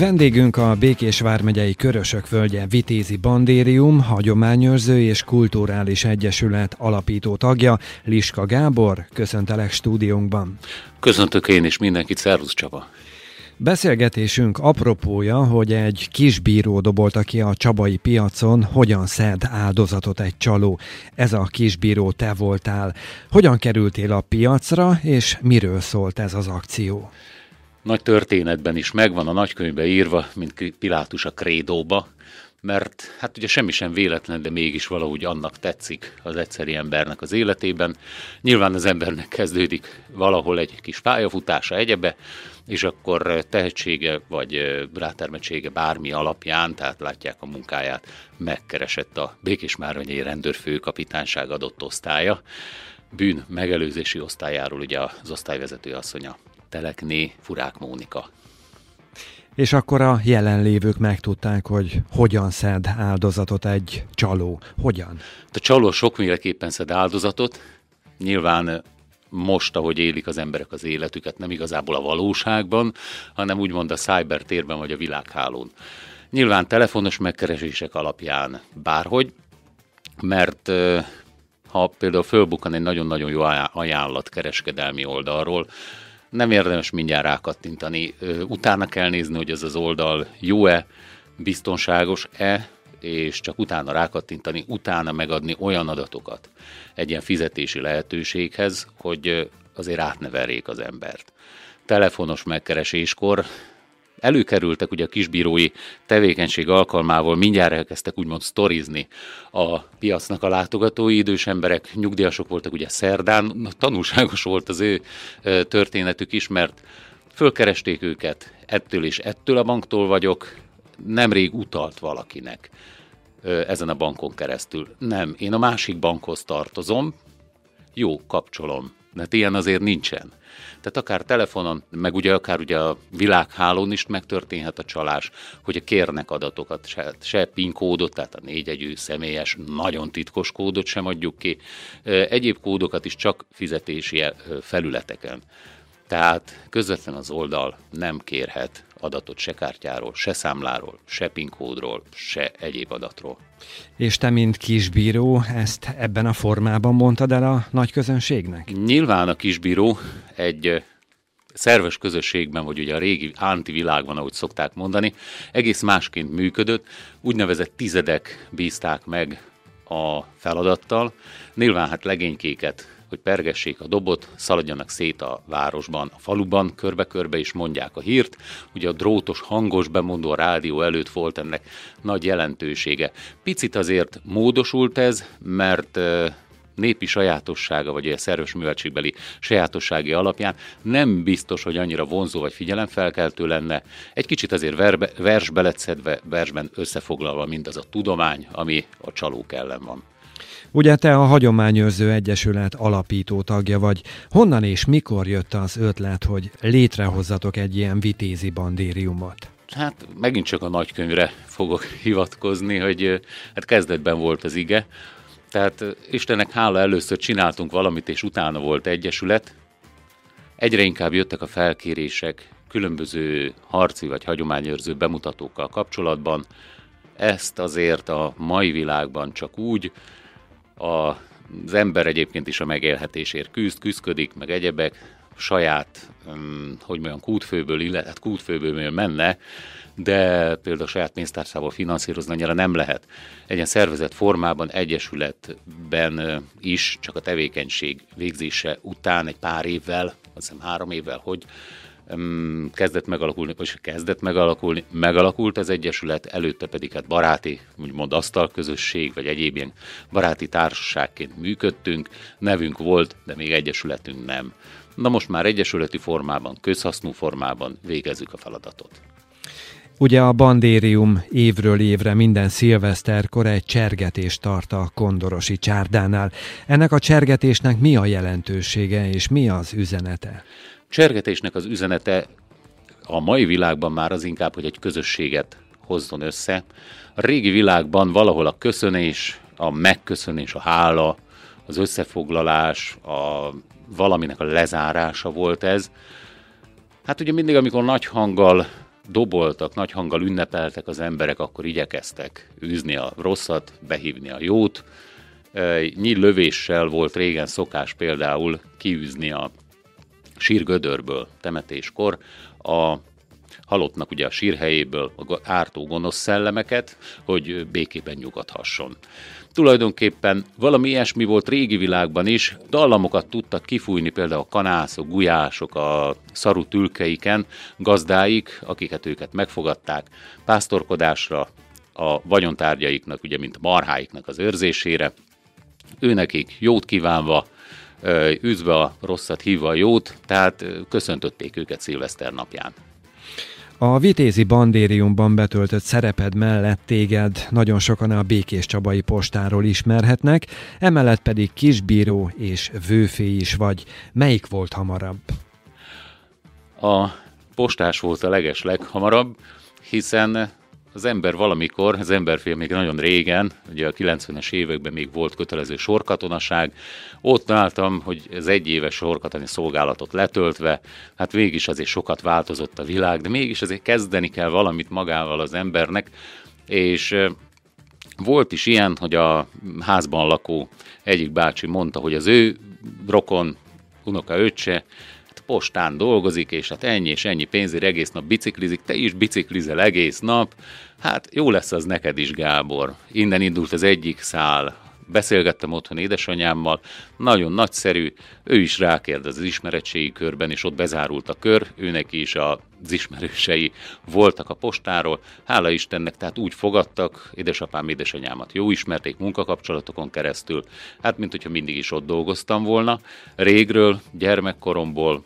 Vendégünk a Békés vármegyei Körösök völgye Vitézi Bandérium, Hagyományőrző és Kulturális Egyesület alapító tagja, Liska Gábor. Köszöntelek stúdiónkban. Köszöntök én is mindenkit, szervusz Csaba. Beszélgetésünk apropója, hogy egy kisbíró dobolta ki a csabai piacon, hogyan szed áldozatot egy csaló. Ez a kisbíró te voltál. Hogyan kerültél a piacra, és miről szólt ez az akció? Nagy történetben is megvan a nagykönyvbe írva, mint Pilátus a krédóba, mert hát ugye semmi sem véletlen, de mégis valahogy annak tetszik az egyszeri embernek az életében. Nyilván az embernek kezdődik valahol egy kis pályafutása egyebe, és akkor tehetsége vagy rátermettsége bármi alapján, tehát látják a munkáját, megkeresett a Békés Márvanyai rendőrfőkapitányság adott osztálya, bűn megelőzési osztályáról ugye az osztályvezető asszonya Telekné Furák Mónika. És akkor a jelenlévők megtudták, hogy hogyan szed áldozatot egy csaló. Hogyan? A csaló sokféleképpen szed áldozatot. Nyilván most, ahogy élik az emberek az életüket, nem igazából a valóságban, hanem úgymond a cybertérben vagy a világhálón. Nyilván telefonos megkeresések alapján bárhogy, mert ha például fölbukkan egy nagyon-nagyon jó ajánlat kereskedelmi oldalról, nem érdemes mindjárt rákattintani. Utána kell nézni, hogy ez az oldal jó-e, biztonságos-e, és csak utána rákattintani, utána megadni olyan adatokat egy ilyen fizetési lehetőséghez, hogy azért átneveljék az embert. Telefonos megkereséskor előkerültek ugye a kisbírói tevékenység alkalmával, mindjárt elkezdtek úgymond sztorizni a piacnak a látogatói, idős emberek, nyugdíjasok voltak ugye szerdán, tanulságos volt az ő történetük is, mert fölkeresték őket, ettől és ettől a banktól vagyok, nemrég utalt valakinek ezen a bankon keresztül. Nem, én a másik bankhoz tartozom, jó, kapcsolom. De hát ilyen azért nincsen. Tehát akár telefonon, meg ugye akár ugye a világhálón is megtörténhet a csalás, hogy kérnek adatokat, se, se PIN kódot, tehát a négyegyű személyes, nagyon titkos kódot sem adjuk ki, egyéb kódokat is csak fizetési felületeken. Tehát közvetlen az oldal nem kérhet adatot se kártyáról, se számláról, se PIN kódról, se egyéb adatról. És te, mint kisbíró, ezt ebben a formában mondtad el a nagy közönségnek? Nyilván a kisbíró egy szerves közösségben, vagy ugye a régi ánti világban, ahogy szokták mondani, egész másként működött. Úgynevezett tizedek bízták meg a feladattal. Nyilván hát legénykéket hogy pergessék a dobot, szaladjanak szét a városban, a faluban, körbe-körbe is mondják a hírt. Ugye a drótos, hangos bemondó a rádió előtt volt ennek nagy jelentősége. Picit azért módosult ez, mert népi sajátossága, vagy a szerves műveltségbeli sajátossági alapján nem biztos, hogy annyira vonzó vagy figyelemfelkeltő lenne. Egy kicsit azért verbe, versbe lett szedve, versben összefoglalva mindaz a tudomány, ami a csalók ellen van. Ugye te a Hagyományőrző Egyesület alapító tagja vagy. Honnan és mikor jött az ötlet, hogy létrehozzatok egy ilyen vitézi bandériumot? Hát megint csak a nagykönyvre fogok hivatkozni, hogy hát kezdetben volt az ige. Tehát Istennek hála először csináltunk valamit, és utána volt egyesület. Egyre inkább jöttek a felkérések különböző harci vagy hagyományőrző bemutatókkal kapcsolatban. Ezt azért a mai világban csak úgy, a, az ember egyébként is a megélhetésért küzd, küzdködik, meg egyebek, saját, um, hogy mondjam, kútfőből, illet, hát kútfőből menne, de például saját pénztárcával finanszírozni annyira nem lehet. Egy ilyen szervezet formában, egyesületben is csak a tevékenység végzése után egy pár évvel, azt hiszem három évvel, hogy kezdett megalakulni, vagy kezdett megalakulni, megalakult az Egyesület, előtte pedig hát baráti, úgymond asztalközösség, vagy egyéb ilyen baráti társaságként működtünk, nevünk volt, de még Egyesületünk nem. Na most már egyesületi formában, közhasznú formában végezzük a feladatot. Ugye a bandérium évről évre minden szilveszterkor egy csergetést tart a kondorosi csárdánál. Ennek a csergetésnek mi a jelentősége és mi az üzenete? Csergetésnek az üzenete a mai világban már az inkább, hogy egy közösséget hozzon össze. A régi világban valahol a köszönés, a megköszönés, a hála, az összefoglalás, a valaminek a lezárása volt ez. Hát ugye mindig, amikor nagy hanggal doboltak, nagy hanggal ünnepeltek az emberek, akkor igyekeztek űzni a rosszat, behívni a jót. Nyíl lövéssel volt régen szokás például kiűzni a sírgödörből temetéskor. A halottnak ugye a sírhelyéből ártó gonosz szellemeket, hogy békében nyugodhasson. Tulajdonképpen valami ilyesmi volt régi világban is, dallamokat tudtak kifújni például a kanászok, gulyások, a szaru tülkeiken, gazdáik, akiket őket megfogadták, pásztorkodásra, a vagyontárgyaiknak, ugye mint marháiknak az őrzésére, őnekik jót kívánva, üzve a rosszat, hívva a jót, tehát köszöntötték őket szilveszter napján. A Vitézi Bandériumban betöltött szereped mellett téged nagyon sokan a Békés Csabai postáról ismerhetnek, emellett pedig kisbíró és vőfé is vagy. Melyik volt hamarabb? A postás volt a leges leghamarabb, hiszen az ember valamikor, az emberfél még nagyon régen, ugye a 90-es években még volt kötelező sorkatonaság, ott álltam, hogy az egyéves sorkatoni szolgálatot letöltve, hát mégis azért sokat változott a világ, de mégis azért kezdeni kell valamit magával az embernek, és volt is ilyen, hogy a házban lakó egyik bácsi mondta, hogy az ő rokon, unoka öccse postán dolgozik, és hát ennyi és ennyi pénzért egész nap biciklizik, te is biciklizel egész nap, hát jó lesz az neked is, Gábor. Innen indult az egyik szál, beszélgettem otthon édesanyámmal, nagyon nagyszerű, ő is rákérdez az ismeretségi körben, és ott bezárult a kör, őnek is az ismerősei voltak a postáról, hála Istennek, tehát úgy fogadtak, édesapám, édesanyámat jó ismerték munkakapcsolatokon keresztül, hát mint hogyha mindig is ott dolgoztam volna. Régről, gyermekkoromból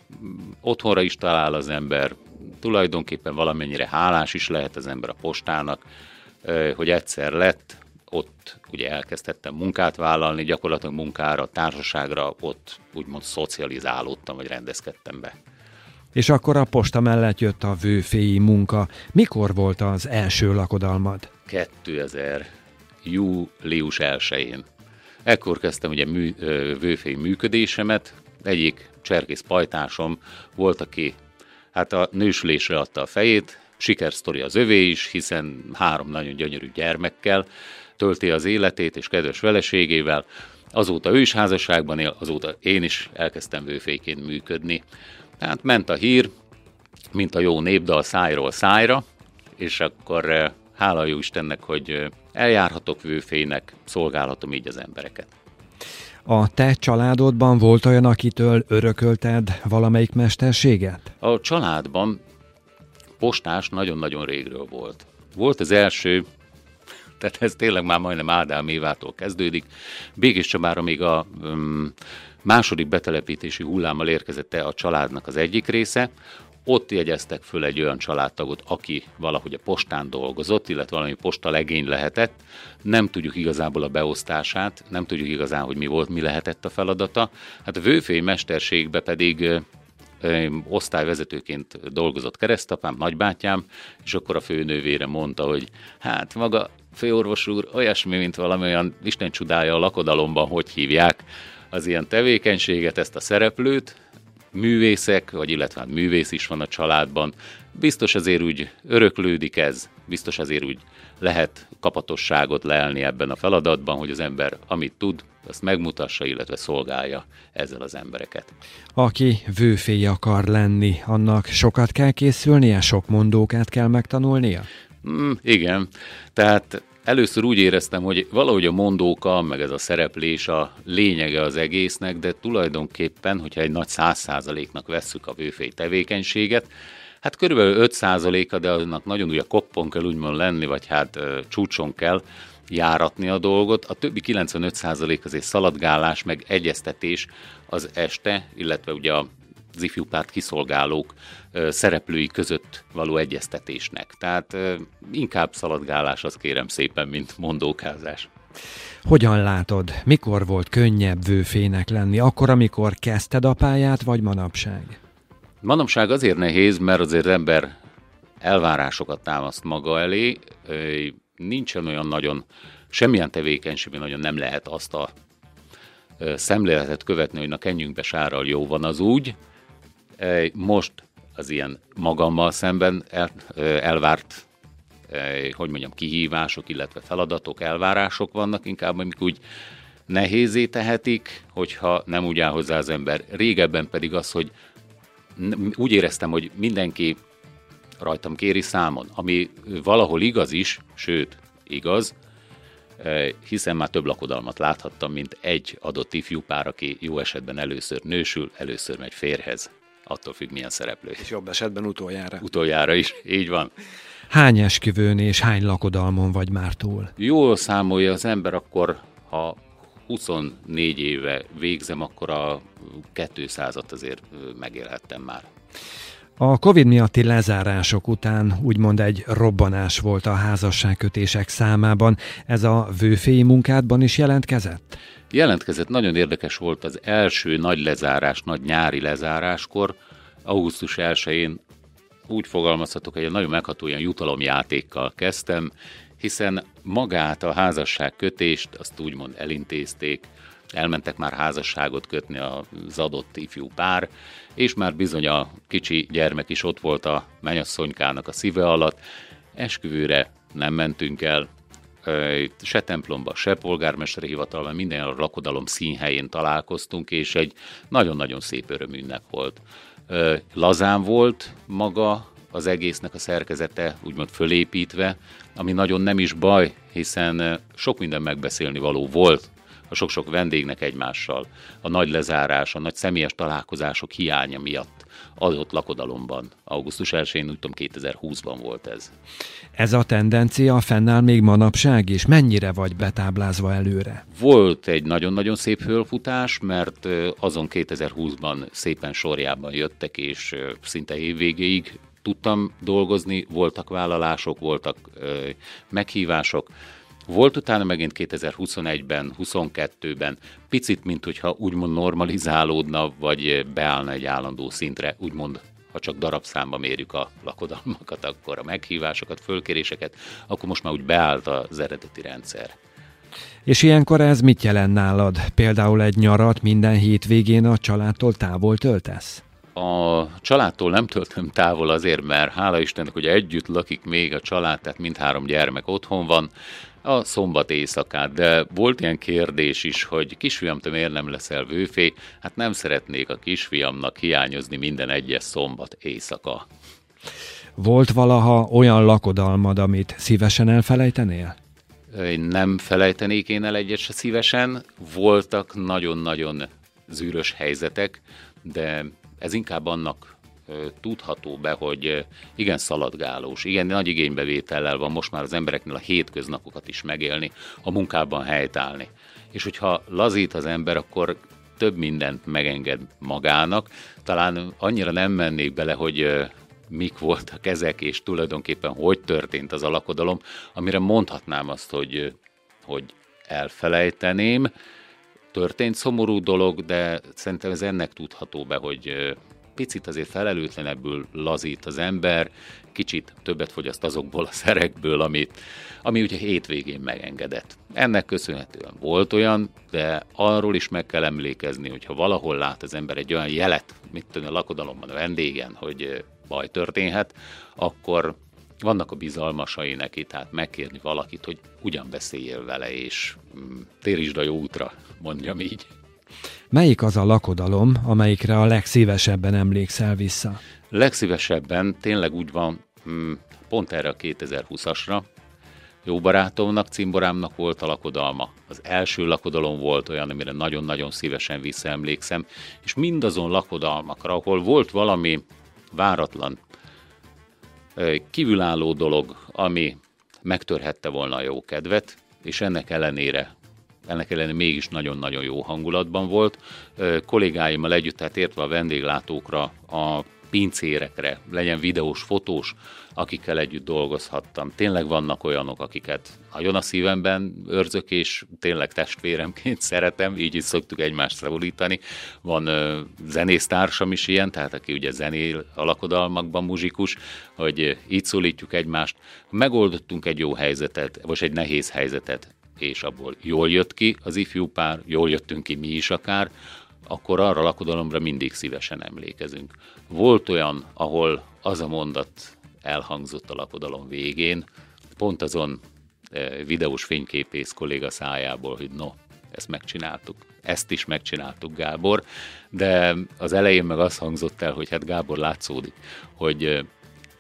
otthonra is talál az ember, tulajdonképpen valamennyire hálás is lehet az ember a postának, hogy egyszer lett, ott ugye elkezdhettem munkát vállalni, gyakorlatilag munkára, társaságra, ott úgymond szocializálódtam, vagy rendezkedtem be. És akkor a posta mellett jött a vőféi munka. Mikor volt az első lakodalmad? 2000. július 1-én. Ekkor kezdtem ugye mű, vőféi működésemet. Egyik cserkész pajtásom volt, aki hát a nősülésre adta a fejét, sikersztori az övé is, hiszen három nagyon gyönyörű gyermekkel, tölti az életét és kedves feleségével. Azóta ő is házasságban él, azóta én is elkezdtem vőféként működni. Tehát ment a hír, mint a jó népdal szájról szájra, és akkor eh, hála jó Istennek, hogy eh, eljárhatok vőfének, szolgálhatom így az embereket. A te családodban volt olyan, akitől örökölted valamelyik mesterséget? A családban postás nagyon-nagyon régről volt. Volt az első tehát ez tényleg már majdnem Ádám Évától kezdődik. Békés Csabára még a um, második betelepítési hullámmal érkezett a családnak az egyik része, ott jegyeztek föl egy olyan családtagot, aki valahogy a postán dolgozott, illetve valami posta legény lehetett. Nem tudjuk igazából a beosztását, nem tudjuk igazán, hogy mi volt, mi lehetett a feladata. Hát a vőfély mesterségbe pedig osztályvezetőként dolgozott keresztapám, nagybátyám, és akkor a főnővére mondta, hogy hát maga főorvos úr olyasmi, mint valami olyan Isten csodája a lakodalomban, hogy hívják az ilyen tevékenységet, ezt a szereplőt, művészek, vagy illetve hát művész is van a családban, biztos azért úgy öröklődik ez, biztos azért úgy lehet kapatosságot leelni ebben a feladatban, hogy az ember amit tud, azt megmutassa, illetve szolgálja ezzel az embereket. Aki vőfély akar lenni, annak sokat kell készülnie, sok mondókát kell megtanulnia? Mm, igen, tehát először úgy éreztem, hogy valahogy a mondóka, meg ez a szereplés a lényege az egésznek, de tulajdonképpen, hogyha egy nagy száz százaléknak vesszük a vőfély tevékenységet, hát körülbelül 5 százaléka, de annak nagyon ugye koppon kell úgymond lenni, vagy hát csúcson kell járatni a dolgot. A többi 95 százalék azért szaladgálás, meg egyeztetés az este, illetve ugye a az ifjúpárt kiszolgálók szereplői között való egyeztetésnek. Tehát inkább szaladgálás, az kérem szépen, mint mondókázás. Hogyan látod, mikor volt könnyebb vőfének lenni? Akkor, amikor kezdted a pályát, vagy manapság? Manapság azért nehéz, mert azért ember elvárásokat támaszt maga elé, nincsen olyan nagyon, semmilyen tevékenységben nagyon nem lehet azt a szemléletet követni, hogy na kenjünk be sárral, jó van az úgy, most az ilyen magammal szemben el, elvárt, hogy mondjam, kihívások, illetve feladatok, elvárások vannak, inkább amik úgy nehézé tehetik, hogyha nem úgy áll hozzá az ember. Régebben pedig az, hogy úgy éreztem, hogy mindenki rajtam kéri számon, ami valahol igaz is, sőt, igaz, hiszen már több lakodalmat láthattam, mint egy adott ifjú pár, aki jó esetben először nősül, először megy férhez. Attól függ, milyen szereplő. És jobb esetben utoljára. Utoljára is, így van. Hány esküvőn és hány lakodalmon vagy már túl? Jól számolja az ember, akkor ha 24 éve végzem, akkor a 200-at azért megélhettem már. A Covid miatti lezárások után úgymond egy robbanás volt a házasságkötések számában. Ez a vőféi munkádban is jelentkezett? Jelentkezett, nagyon érdekes volt az első nagy lezárás, nagy nyári lezáráskor, augusztus 1-én úgy fogalmazhatok, hogy egy nagyon megható ilyen jutalomjátékkal kezdtem, hiszen magát a házasság kötést azt úgymond elintézték, elmentek már házasságot kötni az adott ifjú pár, és már bizony a kicsi gyermek is ott volt a menyasszonykának a szíve alatt. Esküvőre nem mentünk el, se templomba, se polgármesteri hivatalban, minden a lakodalom színhelyén találkoztunk, és egy nagyon-nagyon szép örömünnep volt. Lazán volt maga az egésznek a szerkezete, úgymond fölépítve, ami nagyon nem is baj, hiszen sok minden megbeszélni való volt a sok-sok vendégnek egymással, a nagy lezárás, a nagy személyes találkozások hiánya miatt adott lakodalomban. Augusztus 1-én, úgy tudom, 2020-ban volt ez. Ez a tendencia fennáll még manapság is? Mennyire vagy betáblázva előre? Volt egy nagyon-nagyon szép fölfutás, mert azon 2020-ban szépen sorjában jöttek, és szinte évvégéig tudtam dolgozni, voltak vállalások, voltak ö, meghívások, volt utána megint 2021-ben, 22-ben, picit, mint hogyha úgymond normalizálódna, vagy beállna egy állandó szintre, úgymond ha csak darabszámba mérjük a lakodalmakat, akkor a meghívásokat, fölkéréseket, akkor most már úgy beállt az eredeti rendszer. És ilyenkor ez mit jelent nálad? Például egy nyarat minden hétvégén a családtól távol töltesz? A családtól nem töltöm távol azért, mert hála Istennek, hogy együtt lakik még a család, tehát mindhárom gyermek otthon van, a szombat éjszakát, de volt ilyen kérdés is, hogy kisfiam, te miért nem leszel vőfé? Hát nem szeretnék a kisfiamnak hiányozni minden egyes szombat éjszaka. Volt valaha olyan lakodalmad, amit szívesen elfelejtenél? Én nem felejtenék én el egyet se szívesen. Voltak nagyon-nagyon zűrös helyzetek, de ez inkább annak tudható be, hogy igen szaladgálós, igen nagy igénybevétellel van most már az embereknél a hétköznapokat is megélni, a munkában helytállni. És hogyha lazít az ember, akkor több mindent megenged magának. Talán annyira nem mennék bele, hogy mik voltak ezek, és tulajdonképpen hogy történt az alakodalom, amire mondhatnám azt, hogy, hogy elfelejteném. Történt szomorú dolog, de szerintem ez ennek tudható be, hogy picit azért felelőtlenebbül lazít az ember, kicsit többet fogyaszt azokból a szerekből, amit, ami ugye hétvégén megengedett. Ennek köszönhetően volt olyan, de arról is meg kell emlékezni, hogy ha valahol lát az ember egy olyan jelet, mit tudom, a lakodalomban, a vendégen, hogy baj történhet, akkor vannak a bizalmasai neki, tehát megkérni valakit, hogy ugyan beszéljél vele, és mm, térítsd a jó útra, mondjam így. Melyik az a lakodalom, amelyikre a legszívesebben emlékszel vissza? Legszívesebben tényleg úgy van, hmm, pont erre a 2020-asra, jó barátomnak, cimborámnak volt a lakodalma. Az első lakodalom volt olyan, amire nagyon-nagyon szívesen visszaemlékszem, és mindazon lakodalmakra, ahol volt valami váratlan, kívülálló dolog, ami megtörhette volna a jó kedvet, és ennek ellenére ennek ellenére mégis nagyon-nagyon jó hangulatban volt. Kollégáimmal együtt, tehát értve a vendéglátókra, a pincérekre, legyen videós, fotós, akikkel együtt dolgozhattam. Tényleg vannak olyanok, akiket nagyon a szívemben őrzök, és tényleg testvéremként szeretem, így is szoktuk egymást szavulítani. Van ö, zenésztársam is ilyen, tehát aki ugye zenél alakodalmakban muzsikus, hogy így szólítjuk egymást. Megoldottunk egy jó helyzetet, vagy egy nehéz helyzetet és abból jól jött ki az ifjú pár, jól jöttünk ki mi is akár, akkor arra a lakodalomra mindig szívesen emlékezünk. Volt olyan, ahol az a mondat elhangzott a lakodalom végén, pont azon videós fényképész kolléga szájából, hogy no, ezt megcsináltuk. Ezt is megcsináltuk, Gábor, de az elején meg az hangzott el, hogy hát Gábor látszódik, hogy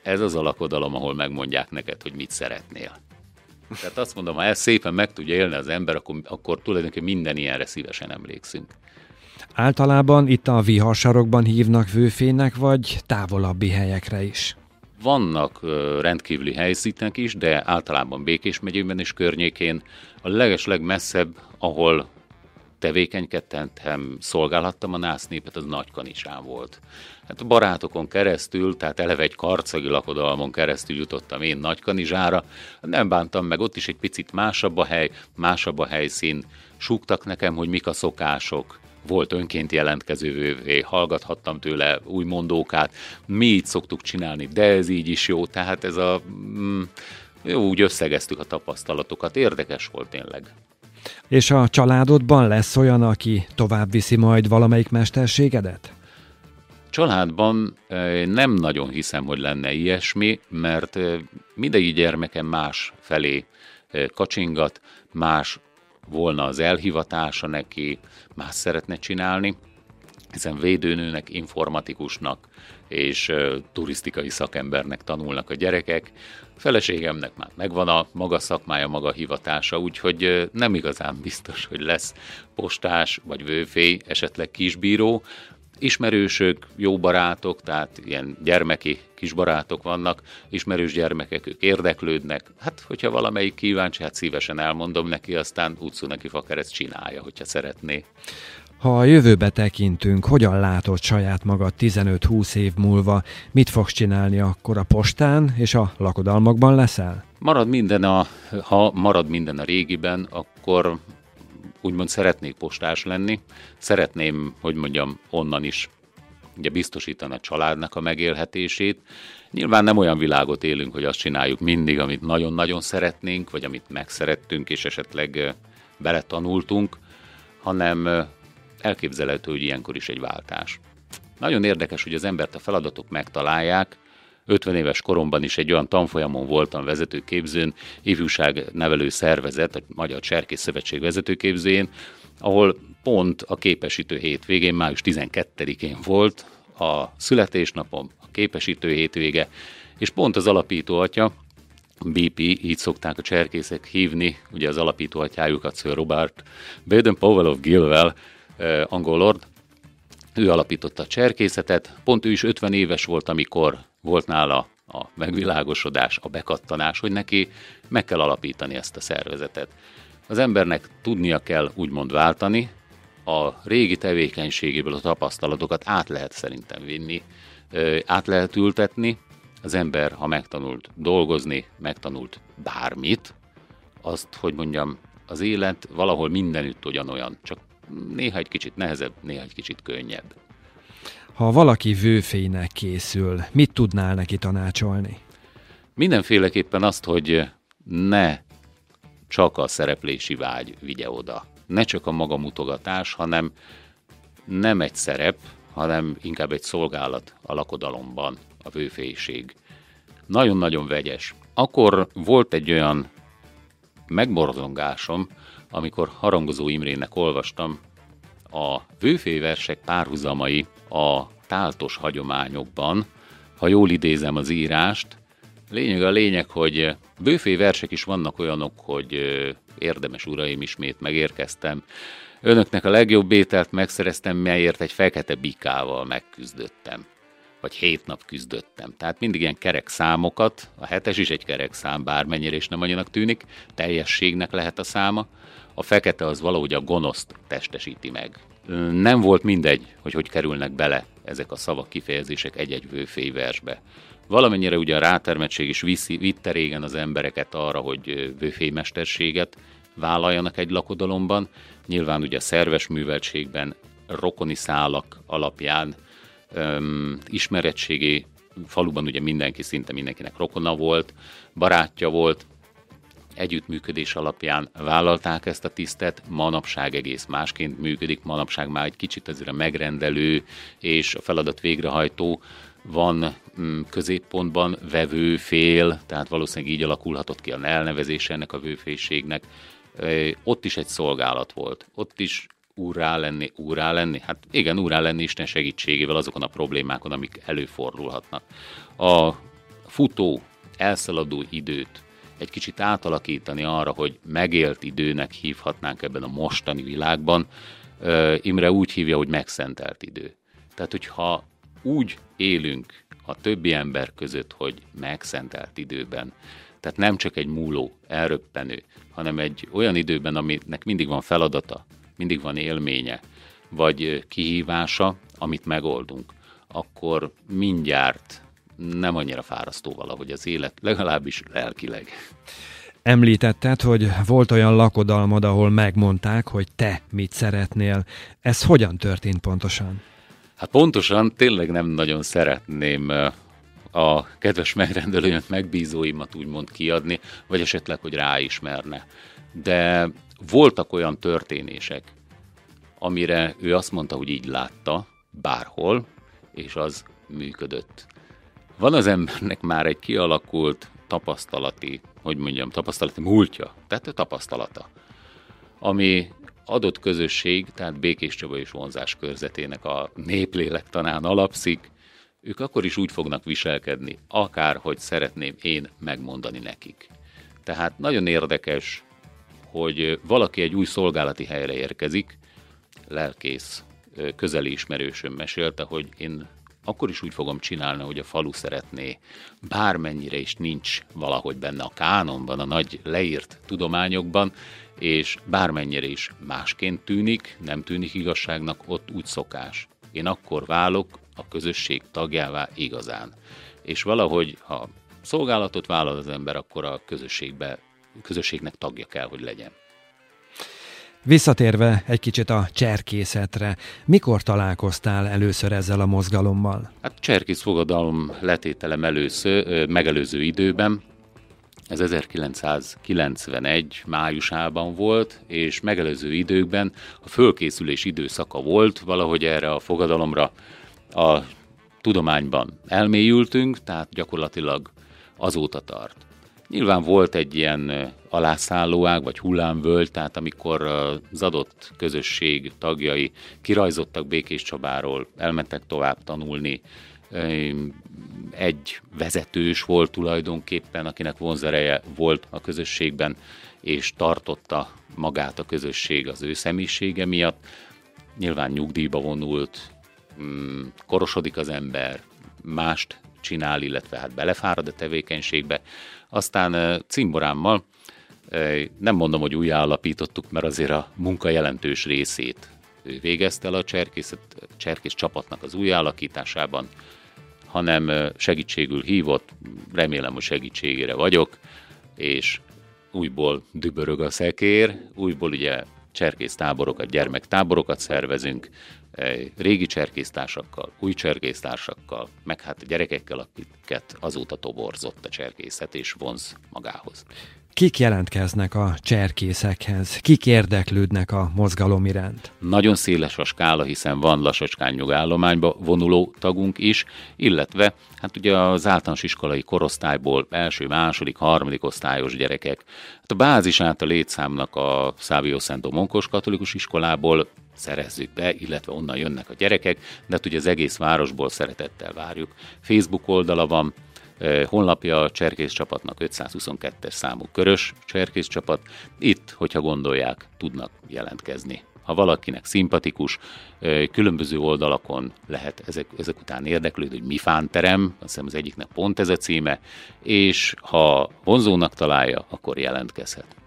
ez az a lakodalom, ahol megmondják neked, hogy mit szeretnél. Tehát azt mondom, ha ezt szépen meg tudja élni az ember, akkor, akkor tulajdonképpen minden ilyenre szívesen emlékszünk. Általában itt a viharsarokban hívnak vőfének, vagy távolabbi helyekre is? Vannak rendkívüli helyszínek is, de általában Békés megyében és környékén a leges legmesszebb, ahol tevékenykedtem, szolgálhattam a nász népet, az Nagykanisán volt. Hát a barátokon keresztül, tehát eleve egy karcagi lakodalmon keresztül jutottam én Nagykanizsára, nem bántam meg, ott is egy picit másabb a hely, másabb a helyszín, súgtak nekem, hogy mik a szokások, volt önként jelentkezővé, hallgathattam tőle új mondókát, mi így szoktuk csinálni, de ez így is jó, tehát ez a... Mm, jó, úgy összegeztük a tapasztalatokat, érdekes volt tényleg. És a családodban lesz olyan, aki tovább viszi majd valamelyik mesterségedet? Családban nem nagyon hiszem, hogy lenne ilyesmi, mert mindegyik gyermekem más felé kacsingat, más volna az elhivatása neki, más szeretne csinálni, hiszen védőnőnek, informatikusnak és turisztikai szakembernek tanulnak a gyerekek. Feleségemnek már megvan a maga szakmája, maga hivatása, úgyhogy nem igazán biztos, hogy lesz postás vagy vőfély, esetleg kisbíró, ismerősök, jó barátok, tehát ilyen gyermeki kisbarátok vannak, ismerős gyermekek, ők érdeklődnek. Hát, hogyha valamelyik kíváncsi, hát szívesen elmondom neki, aztán utcú neki fakereszt csinálja, hogyha szeretné. Ha a jövőbe tekintünk, hogyan látod saját magad 15-20 év múlva? Mit fogsz csinálni akkor a postán és a lakodalmakban leszel? Marad minden a, ha marad minden a régiben, akkor úgymond szeretnék postás lenni, szeretném, hogy mondjam, onnan is ugye biztosítani a családnak a megélhetését. Nyilván nem olyan világot élünk, hogy azt csináljuk mindig, amit nagyon-nagyon szeretnénk, vagy amit megszerettünk, és esetleg beletanultunk, hanem elképzelhető, hogy ilyenkor is egy váltás. Nagyon érdekes, hogy az embert a feladatok megtalálják, 50 éves koromban is egy olyan tanfolyamon voltam vezetőképzőn, ifjúság nevelő szervezet, a Magyar Cserkész Szövetség vezetőképzőjén, ahol pont a képesítő hétvégén, május 12-én volt a születésnapom, a képesítő hétvége, és pont az alapító atya, BP, így szokták a cserkészek hívni, ugye az alapító atyájukat, Sir Robert Baden Powell of Gilwell, eh, angol lord, ő alapította a cserkészetet, pont ő is 50 éves volt, amikor volt nála a megvilágosodás, a bekattanás, hogy neki meg kell alapítani ezt a szervezetet. Az embernek tudnia kell úgymond váltani, a régi tevékenységéből a tapasztalatokat át lehet szerintem vinni, át lehet ültetni. Az ember, ha megtanult dolgozni, megtanult bármit, azt, hogy mondjam, az élet valahol mindenütt ugyanolyan, csak néha egy kicsit nehezebb, néha egy kicsit könnyebb. Ha valaki vőfének készül, mit tudnál neki tanácsolni? Mindenféleképpen azt, hogy ne csak a szereplési vágy vigye oda. Ne csak a maga mutogatás, hanem nem egy szerep, hanem inkább egy szolgálat a lakodalomban, a vőfélység. Nagyon-nagyon vegyes. Akkor volt egy olyan megborzongásom, amikor Harangozó Imrének olvastam a vőféversek párhuzamai a táltos hagyományokban, ha jól idézem az írást, lényeg a lényeg, hogy bőfé versek is vannak olyanok, hogy érdemes uraim, ismét megérkeztem. Önöknek a legjobb ételt megszereztem, melyért egy fekete bikával megküzdöttem. Vagy hét nap küzdöttem. Tehát mindig ilyen kerek számokat, a hetes is egy kerek szám, bármennyire is nem annyinak tűnik, teljességnek lehet a száma. A fekete az valahogy a gonoszt testesíti meg nem volt mindegy, hogy hogy kerülnek bele ezek a szavak, kifejezések egy-egy vőfély versbe. Valamennyire ugye a rátermettség is viszi, vitte régen az embereket arra, hogy vőfélymesterséget vállaljanak egy lakodalomban. Nyilván ugye a szerves műveltségben rokoni szálak alapján öm, ismerettségi faluban ugye mindenki, szinte mindenkinek rokona volt, barátja volt, együttműködés alapján vállalták ezt a tisztet, manapság egész másként működik, manapság már egy kicsit azért a megrendelő és a feladat végrehajtó van mm, középpontban vevő fél, tehát valószínűleg így alakulhatott ki a elnevezése ennek a vőfészségnek. Ott is egy szolgálat volt, ott is úrá lenni, úrá lenni? Hát igen, úrá lenni Isten segítségével azokon a problémákon, amik előfordulhatnak. A futó, elszaladó időt egy kicsit átalakítani arra, hogy megélt időnek hívhatnánk ebben a mostani világban, Imre úgy hívja, hogy megszentelt idő. Tehát, hogyha úgy élünk a többi ember között, hogy megszentelt időben, tehát nem csak egy múló, elröppenő, hanem egy olyan időben, aminek mindig van feladata, mindig van élménye, vagy kihívása, amit megoldunk, akkor mindjárt nem annyira fárasztó valahogy az élet, legalábbis lelkileg. Említetted, hogy volt olyan lakodalmad, ahol megmondták, hogy te mit szeretnél. Ez hogyan történt pontosan? Hát pontosan tényleg nem nagyon szeretném a kedves megrendelőmet, megbízóimat úgymond kiadni, vagy esetleg, hogy ráismerne. De voltak olyan történések, amire ő azt mondta, hogy így látta, bárhol, és az működött. Van az embernek már egy kialakult tapasztalati, hogy mondjam, tapasztalati múltja, tehát a tapasztalata, ami adott közösség, tehát Békés Csaba és vonzás körzetének a néplélektanán alapszik, ők akkor is úgy fognak viselkedni, akár hogy szeretném én megmondani nekik. Tehát nagyon érdekes, hogy valaki egy új szolgálati helyre érkezik, lelkész közeli ismerősöm mesélte, hogy én akkor is úgy fogom csinálni, hogy a falu szeretné, bármennyire is nincs valahogy benne a kánonban, a nagy leírt tudományokban, és bármennyire is másként tűnik, nem tűnik igazságnak, ott úgy szokás. Én akkor válok a közösség tagjává igazán. És valahogy, ha szolgálatot vállal az ember, akkor a közösségbe, közösségnek tagja kell, hogy legyen. Visszatérve egy kicsit a cserkészetre, mikor találkoztál először ezzel a mozgalommal? Hát cserkész fogadalom letételem először, megelőző időben, ez 1991 májusában volt, és megelőző időkben a fölkészülés időszaka volt, valahogy erre a fogadalomra a tudományban elmélyültünk, tehát gyakorlatilag azóta tart. Nyilván volt egy ilyen alászállóág, vagy hullámvölgy, tehát amikor az adott közösség tagjai kirajzottak Békés Csabáról, elmentek tovább tanulni, egy vezetős volt tulajdonképpen, akinek vonzereje volt a közösségben, és tartotta magát a közösség az ő személyisége miatt. Nyilván nyugdíjba vonult, mm, korosodik az ember, mást csinál, illetve hát belefárad a tevékenységbe. Aztán cimborámmal, nem mondom, hogy újjáalapítottuk, mert azért a munka jelentős részét ő végezte el a cserkész, cserkész csapatnak az újjáalakításában, hanem segítségül hívott, remélem, hogy segítségére vagyok, és újból dübörög a szekér, újból ugye cserkész táborokat, gyermektáborokat szervezünk, régi cserkésztársakkal, új cserkésztársakkal, meg hát a gyerekekkel, akiket azóta toborzott a cserkészet és vonz magához. Kik jelentkeznek a cserkészekhez? Kik érdeklődnek a mozgalom iránt? Nagyon széles a skála, hiszen van lassacskán nyugállományba vonuló tagunk is, illetve hát ugye az általános iskolai korosztályból első, második, harmadik osztályos gyerekek. Hát a bázisát a létszámnak a Szávio Szentó Monkos katolikus iskolából szerezzük be, illetve onnan jönnek a gyerekek, de hát ugye az egész városból szeretettel várjuk. Facebook oldala van, honlapja a Cserkész csapatnak 522-es számú körös Cserkész csapat. Itt, hogyha gondolják, tudnak jelentkezni. Ha valakinek szimpatikus, különböző oldalakon lehet ezek, ezek után érdeklődni, hogy mi fánterem, azt hiszem az egyiknek pont ez a címe, és ha vonzónak találja, akkor jelentkezhet.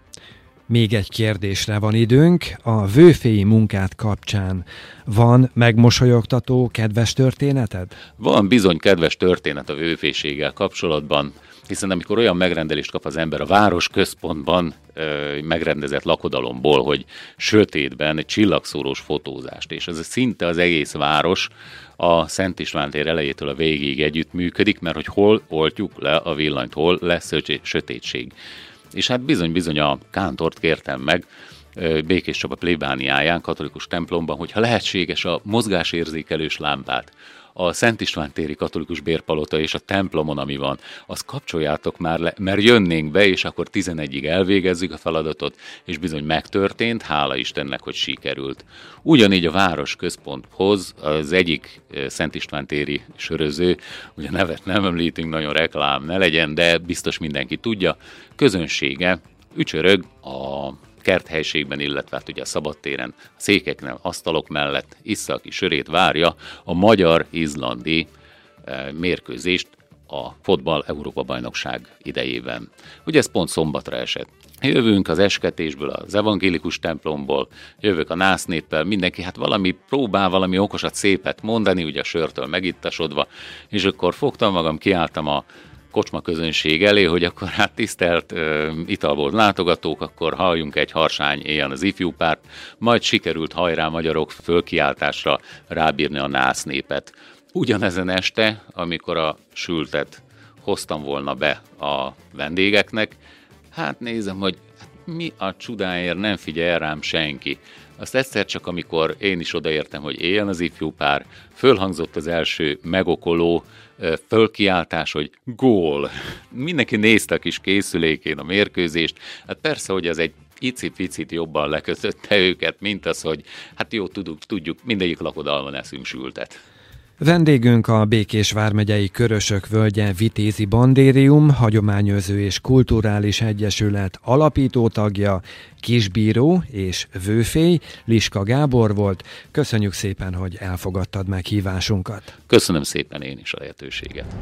Még egy kérdésre van időnk. A vőféi munkát kapcsán van megmosolyogtató, kedves történeted? Van bizony kedves történet a vőféséggel kapcsolatban, hiszen amikor olyan megrendelést kap az ember a város központban ö, megrendezett lakodalomból, hogy sötétben egy csillagszórós fotózást, és ez szinte az egész város a Szent István tér elejétől a végig együtt működik, mert hogy hol oltjuk le a villanyt, hol lesz sötétség És hát bizony-bizony a kántort kértem meg, Békés Csaba plébániáján, katolikus templomban, hogyha lehetséges a mozgásérzékelős lámpát a Szent István téri katolikus bérpalota és a templomon, ami van, azt kapcsoljátok már le, mert jönnénk be, és akkor 11-ig elvégezzük a feladatot, és bizony megtörtént, hála Istennek, hogy sikerült. Ugyanígy a város központhoz az egyik Szent István téri söröző, ugye nevet nem említünk, nagyon reklám ne legyen, de biztos mindenki tudja, közönsége ücsörög a kerthelységben, illetve hát ugye a szabadtéren, a székeknél, asztalok mellett issza a kis sörét, várja a magyar-izlandi eh, mérkőzést a fotball Európa bajnokság idejében. Ugye ez pont szombatra esett. Jövünk az esketésből, az evangélikus templomból, jövök a násznéppel, mindenki hát valami próbál valami okosat, szépet mondani, ugye a sörtől megittasodva, és akkor fogtam magam, kiálltam a kocsma közönség elé, hogy akkor hát tisztelt uh, italbolt látogatók, akkor halljunk egy harsány éjjel az ifjú párt, majd sikerült hajrá magyarok fölkiáltásra rábírni a nász népet. Ugyanezen este, amikor a sültet hoztam volna be a vendégeknek, hát nézem, hogy mi a csodáért nem figyel rám senki. Azt egyszer csak, amikor én is odaértem, hogy éljen az ifjú pár, fölhangzott az első megokoló fölkiáltás, hogy gól. Mindenki nézte a kis készülékén a mérkőzést. Hát persze, hogy ez egy icipicit jobban lekötötte őket, mint az, hogy hát jó, tudjuk, tudjuk mindegyik lakodalman eszünk sültet. Vendégünk a Békés Vármegyei Körösök Völgye Vitézi Bandérium, Hagyományőző és Kulturális Egyesület alapító tagja, kisbíró és vőfély, Liska Gábor volt. Köszönjük szépen, hogy elfogadtad meghívásunkat. Köszönöm szépen én is a lehetőséget.